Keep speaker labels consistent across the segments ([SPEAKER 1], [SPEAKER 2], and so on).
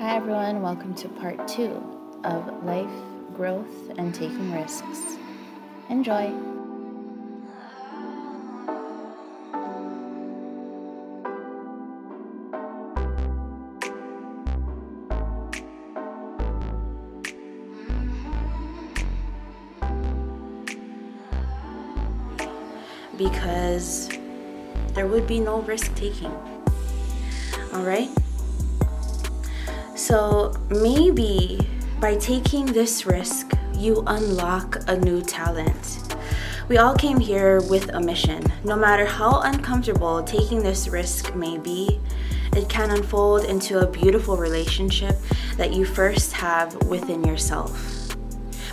[SPEAKER 1] Hi, everyone. Welcome to part two of life, growth, and taking risks. Enjoy. Because there would be no risk taking. All right? So maybe by taking this risk, you unlock a new talent. We all came here with a mission. No matter how uncomfortable taking this risk may be, it can unfold into a beautiful relationship that you first have within yourself.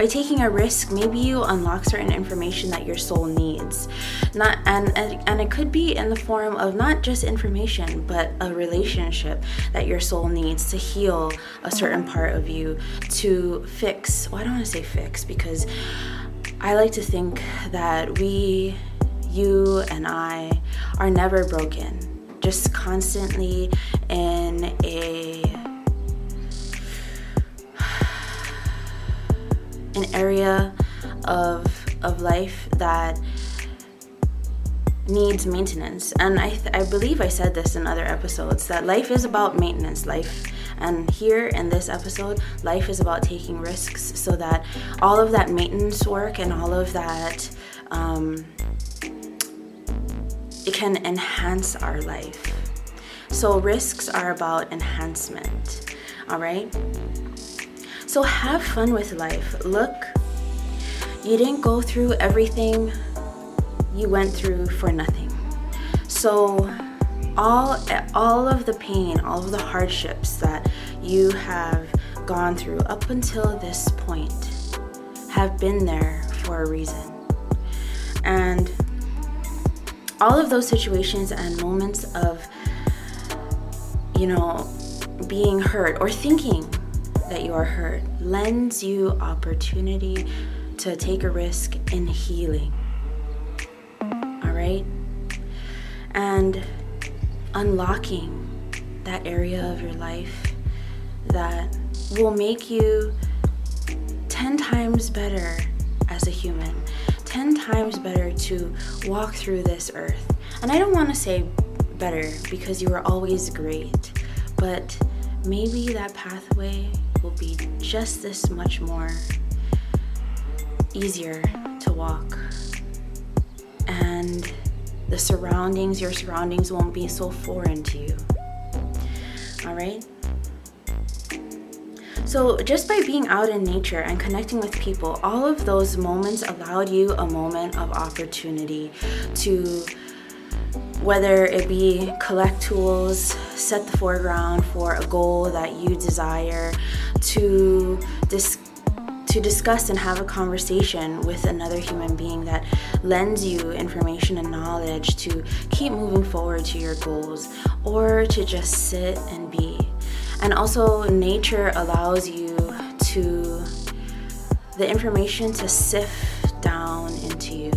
[SPEAKER 1] By taking a risk, maybe you unlock certain information that your soul needs. Not and, and and it could be in the form of not just information, but a relationship that your soul needs to heal a certain part of you, to fix. Well, I don't want to say fix because I like to think that we, you and I, are never broken. Just constantly in a an area of of life that needs maintenance. And I, th- I believe i said this in other episodes that life is about maintenance life. And here in this episode life is about taking risks so that all of that maintenance work and all of that um, it can enhance our life. So risks are about enhancement all right so have fun with life. Look, you didn't go through everything you went through for nothing. So all all of the pain, all of the hardships that you have gone through up until this point have been there for a reason. And all of those situations and moments of you know being hurt or thinking that you are hurt lends you opportunity to take a risk in healing. All right? And unlocking that area of your life that will make you 10 times better as a human, 10 times better to walk through this earth. And I don't want to say better because you are always great, but maybe that pathway will be just this much more easier to walk. And the surroundings, your surroundings won't be so foreign to you. All right? So, just by being out in nature and connecting with people, all of those moments allowed you a moment of opportunity to whether it be collect tools, set the foreground for a goal that you desire, to dis- to discuss and have a conversation with another human being that lends you information and knowledge to keep moving forward to your goals or to just sit and be. And also, nature allows you to the information to sift down into you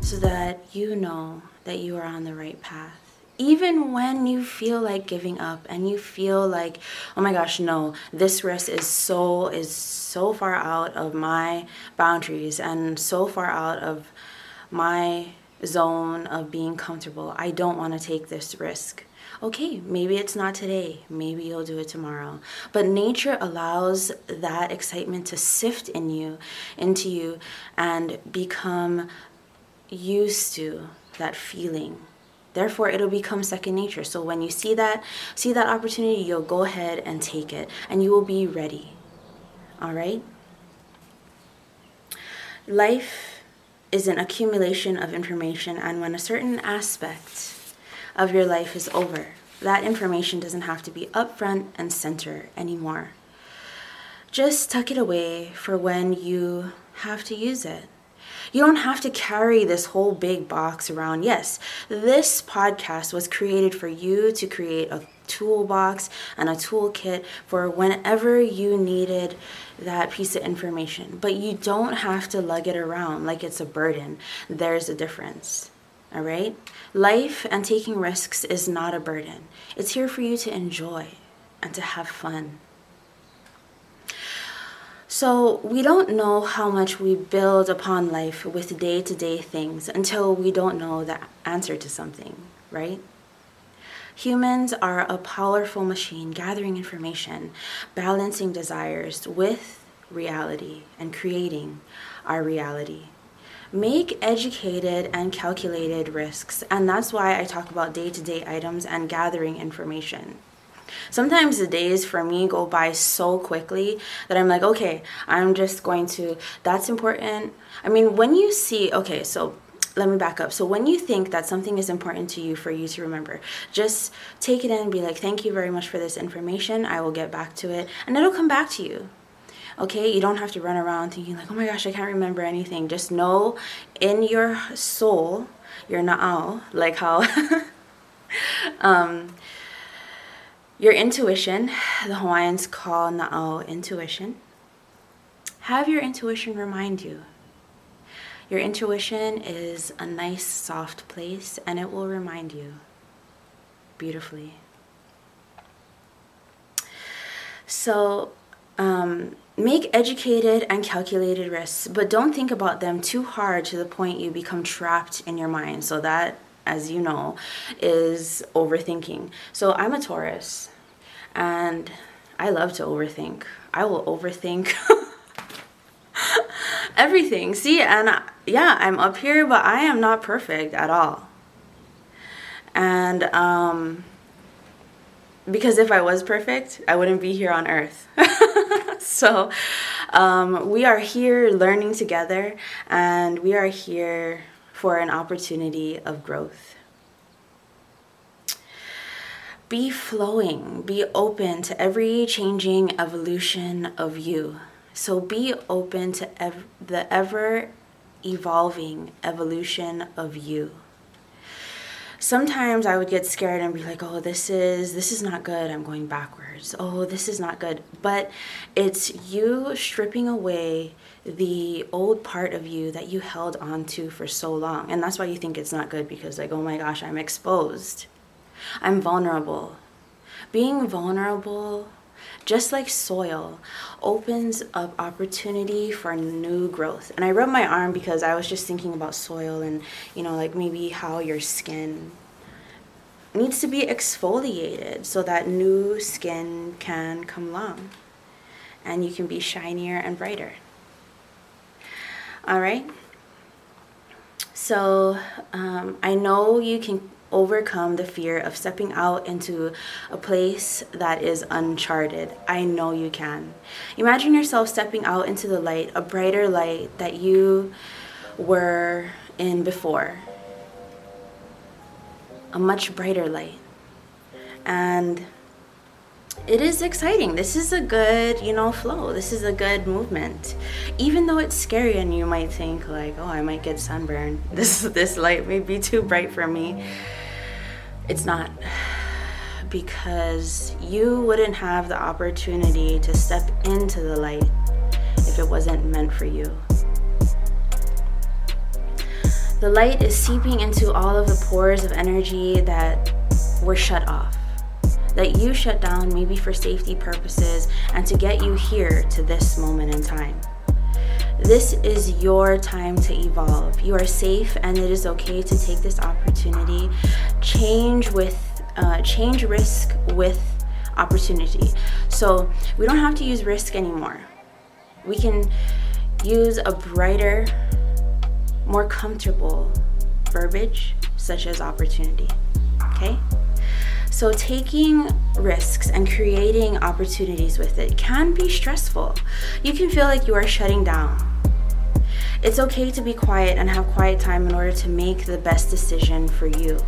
[SPEAKER 1] so that you know that you are on the right path. Even when you feel like giving up and you feel like oh my gosh no this risk is so is so far out of my boundaries and so far out of my zone of being comfortable i don't want to take this risk. Okay maybe it's not today. Maybe you'll do it tomorrow. But nature allows that excitement to sift in you into you and become used to that feeling. Therefore it'll become second nature. So when you see that see that opportunity you'll go ahead and take it and you will be ready. All right? Life is an accumulation of information and when a certain aspect of your life is over that information doesn't have to be up front and center anymore. Just tuck it away for when you have to use it you don't have to carry this whole big box around. Yes, this podcast was created for you to create a toolbox and a toolkit for whenever you needed that piece of information. But you don't have to lug it around like it's a burden. There's a difference. All right? Life and taking risks is not a burden, it's here for you to enjoy. and to have fun. So, we don't know how much we build upon life with day to day things until we don't know the answer to something, right? Humans are a powerful machine gathering information, balancing desires with reality, and creating our reality. Make educated and calculated risks, and that's why I talk about day to day items and gathering information. Sometimes the days for me go by so quickly that I'm like, okay, I'm just going to, that's important. I mean, when you see, okay, so let me back up. So when you think that something is important to you for you to remember, just take it in and be like, thank you very much for this information. I will get back to it and it'll come back to you. Okay, you don't have to run around thinking like, oh my gosh, I can't remember anything. Just know in your soul, you're na'au, like how um, your intuition, the Hawaiians call na'au intuition. Have your intuition remind you. Your intuition is a nice, soft place, and it will remind you beautifully. So, um, make educated and calculated risks, but don't think about them too hard to the point you become trapped in your mind. So, that as you know, is overthinking. So I'm a Taurus and I love to overthink. I will overthink everything. See, and yeah, I'm up here, but I am not perfect at all. And um, because if I was perfect, I wouldn't be here on earth. so um, we are here learning together, and we are here for an opportunity of growth. Be flowing, be open to every changing evolution of you. So be open to ev- the ever evolving evolution of you. Sometimes I would get scared and be like, "Oh, this is this is not good. I'm going backwards. Oh, this is not good." But it's you stripping away the old part of you that you held on to for so long. And that's why you think it's not good because, like, oh my gosh, I'm exposed. I'm vulnerable. Being vulnerable, just like soil, opens up opportunity for new growth. And I rubbed my arm because I was just thinking about soil and, you know, like maybe how your skin needs to be exfoliated so that new skin can come along and you can be shinier and brighter. All right. So um, I know you can overcome the fear of stepping out into a place that is uncharted. I know you can. Imagine yourself stepping out into the light, a brighter light that you were in before. A much brighter light. And it is exciting. This is a good, you know, flow. This is a good movement. Even though it's scary and you might think like, "Oh, I might get sunburned. This this light may be too bright for me." It's not because you wouldn't have the opportunity to step into the light if it wasn't meant for you. The light is seeping into all of the pores of energy that were shut off that you shut down maybe for safety purposes and to get you here to this moment in time. This is your time to evolve. You are safe, and it is okay to take this opportunity. Change with uh, change risk with opportunity. So we don't have to use risk anymore. We can use a brighter, more comfortable verbiage, such as opportunity. Okay. So, taking risks and creating opportunities with it can be stressful. You can feel like you are shutting down. It's okay to be quiet and have quiet time in order to make the best decision for you.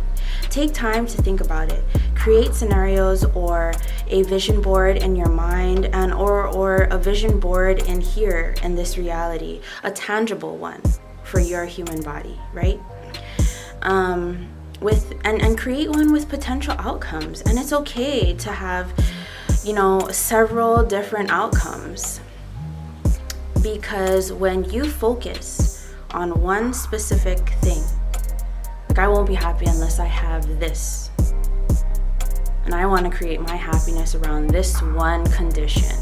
[SPEAKER 1] Take time to think about it. Create scenarios or a vision board in your mind and or or a vision board in here in this reality, a tangible one for your human body, right? Um with and, and create one with potential outcomes and it's okay to have you know several different outcomes because when you focus on one specific thing like i won't be happy unless i have this And I want to create my happiness around this one condition.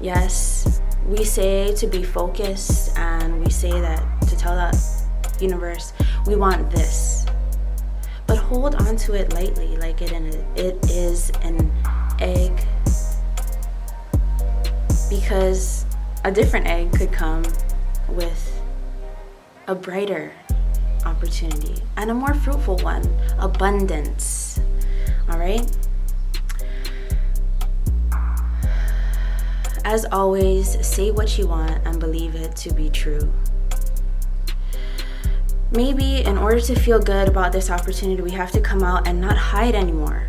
[SPEAKER 1] Yes, we say to be focused and we say that to tell that universe, we want this. But hold on to it lightly, like it, it is an a different egg could come with a brighter opportunity and a more fruitful one abundance. All right? As always, say what you want and believe it to be true. Maybe in order to feel good about this opportunity, we have to come out and not hide anymore.